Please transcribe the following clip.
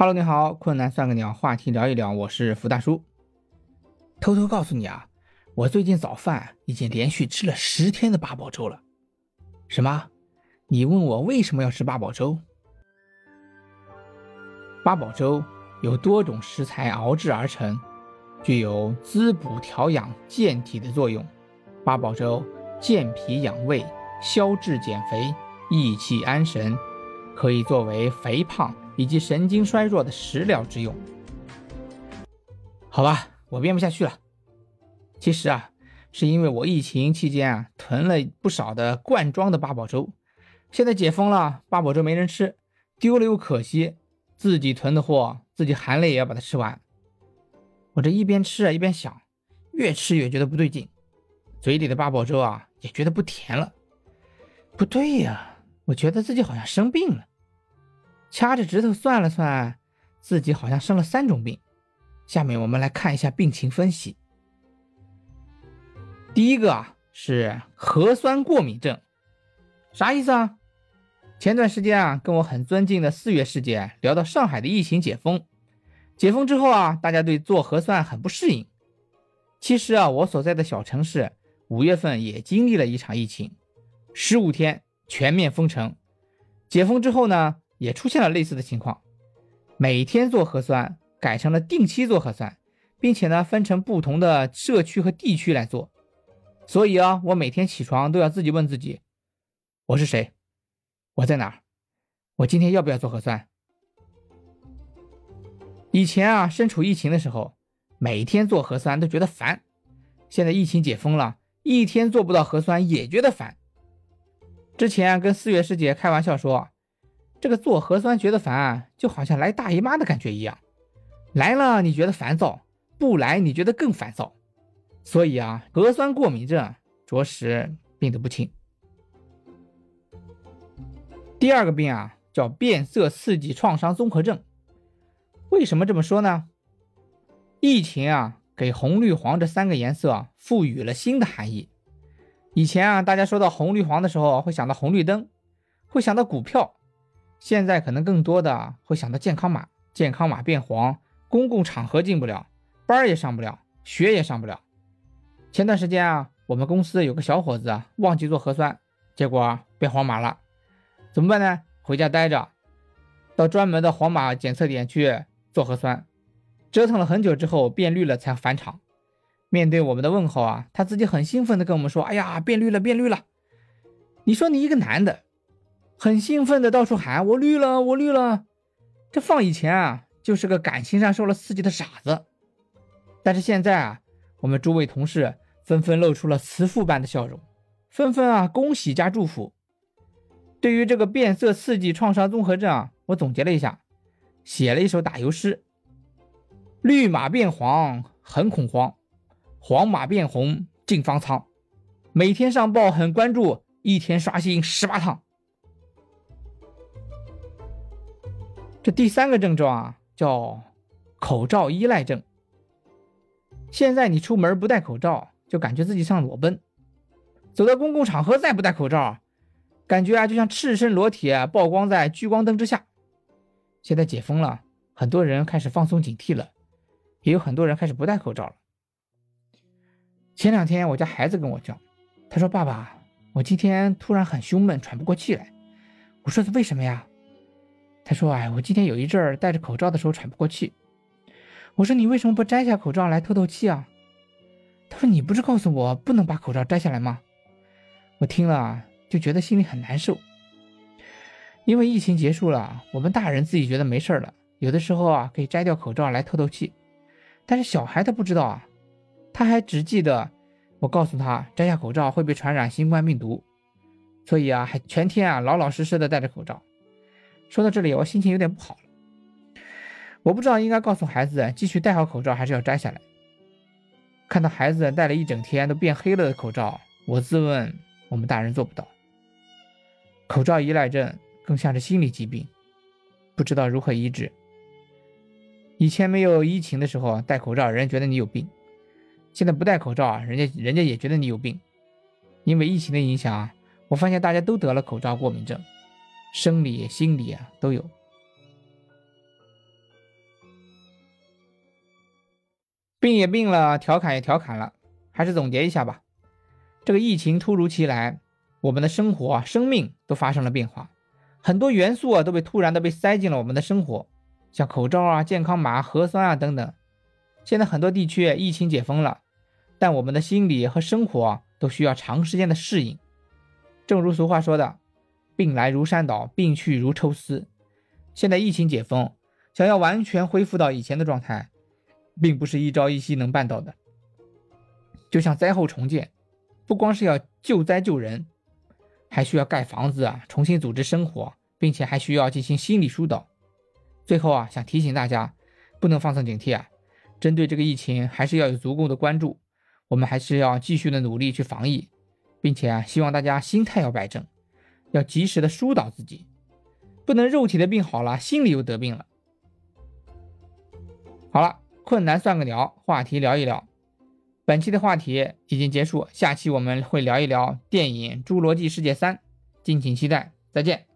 Hello，你好，困难算个鸟，话题聊一聊，我是福大叔。偷偷告诉你啊，我最近早饭已经连续吃了十天的八宝粥了。什么？你问我为什么要吃八宝粥？八宝粥由多种食材熬制而成，具有滋补调养、健体的作用。八宝粥健脾养胃、消滞减肥、益气安神，可以作为肥胖。以及神经衰弱的食疗之用，好吧，我编不下去了。其实啊，是因为我疫情期间啊囤了不少的罐装的八宝粥，现在解封了，八宝粥没人吃，丢了又可惜，自己囤的货，自己含泪也要把它吃完。我这一边吃啊一边想，越吃越觉得不对劲，嘴里的八宝粥啊也觉得不甜了。不对呀，我觉得自己好像生病了。掐着指头算了算，自己好像生了三种病。下面我们来看一下病情分析。第一个啊是核酸过敏症，啥意思啊？前段时间啊跟我很尊敬的四月师姐聊到上海的疫情解封，解封之后啊大家对做核酸很不适应。其实啊我所在的小城市五月份也经历了一场疫情，十五天全面封城，解封之后呢？也出现了类似的情况，每天做核酸改成了定期做核酸，并且呢分成不同的社区和地区来做。所以啊，我每天起床都要自己问自己：我是谁？我在哪儿？我今天要不要做核酸？以前啊，身处疫情的时候，每天做核酸都觉得烦。现在疫情解封了，一天做不到核酸也觉得烦。之前跟四月师姐开玩笑说。这个做核酸觉得烦，就好像来大姨妈的感觉一样，来了你觉得烦躁，不来你觉得更烦躁。所以啊，核酸过敏症着实病得不轻。第二个病啊，叫变色刺激创伤综合症。为什么这么说呢？疫情啊，给红绿黄这三个颜色赋予了新的含义。以前啊，大家说到红绿黄的时候，会想到红绿灯，会想到股票。现在可能更多的会想到健康码，健康码变黄，公共场合进不了，班也上不了，学也上不了。前段时间啊，我们公司有个小伙子，忘记做核酸，结果变黄码了，怎么办呢？回家待着，到专门的黄码检测点去做核酸，折腾了很久之后变绿了才返场。面对我们的问候啊，他自己很兴奋的跟我们说：“哎呀，变绿了，变绿了！”你说你一个男的。很兴奋的到处喊：“我绿了，我绿了！”这放以前啊，就是个感情上受了刺激的傻子。但是现在啊，我们诸位同事纷纷露出了慈父般的笑容，纷纷啊恭喜加祝福。对于这个变色刺激创伤综合症啊，我总结了一下，写了一首打油诗：“绿马变黄很恐慌，黄马变红进方舱，每天上报很关注，一天刷新十八趟。”这第三个症状啊，叫口罩依赖症。现在你出门不戴口罩，就感觉自己像裸奔；走到公共场合再不戴口罩，感觉啊就像赤身裸体曝光在聚光灯之下。现在解封了，很多人开始放松警惕了，也有很多人开始不戴口罩了。前两天我家孩子跟我讲，他说：“爸爸，我今天突然很胸闷，喘不过气来。”我说：“为什么呀？”他说：“哎，我今天有一阵儿戴着口罩的时候喘不过气。”我说：“你为什么不摘下口罩来透透气啊？”他说：“你不是告诉我不能把口罩摘下来吗？”我听了就觉得心里很难受，因为疫情结束了，我们大人自己觉得没事了，有的时候啊可以摘掉口罩来透透气，但是小孩他不知道啊，他还只记得我告诉他摘下口罩会被传染新冠病毒，所以啊还全天啊老老实实的戴着口罩。说到这里，我心情有点不好了。我不知道应该告诉孩子继续戴好口罩，还是要摘下来。看到孩子戴了一整天都变黑了的口罩，我自问我们大人做不到。口罩依赖症更像是心理疾病，不知道如何医治。以前没有疫情的时候戴口罩，人家觉得你有病；现在不戴口罩，人家人家也觉得你有病。因为疫情的影响，我发现大家都得了口罩过敏症。生理心理啊都有。病也病了调侃也调侃了还是总结一下吧。这个疫情突如其来我们的生活啊生命都发生了变化。很多元素啊都被突然的被塞进了我们的生活像口罩啊健康码核酸啊等等。现在很多地区疫情解封了但我们的心理和生活都需要长时间的适应。正如俗话说的病来如山倒，病去如抽丝。”现在疫情解封，想要完全恢复到以前的状态，并不是一朝一夕能办到的。就像灾后重建，不光是要救灾救人，还需要盖房子啊，重新组织生活，并且还需要进行心理疏导。最后啊，想提醒大家，不能放松警惕啊。针对这个疫情，还是要有足够的关注。我们还是要继续的努力去防疫，并且啊，希望大家心态要摆正，要及时的疏导自己，不能肉体的病好了，心里又得病了。好了，困难算个鸟，话题聊一聊。本期的话题已经结束，下期我们会聊一聊电影《侏罗纪世界三》，敬请期待，再见。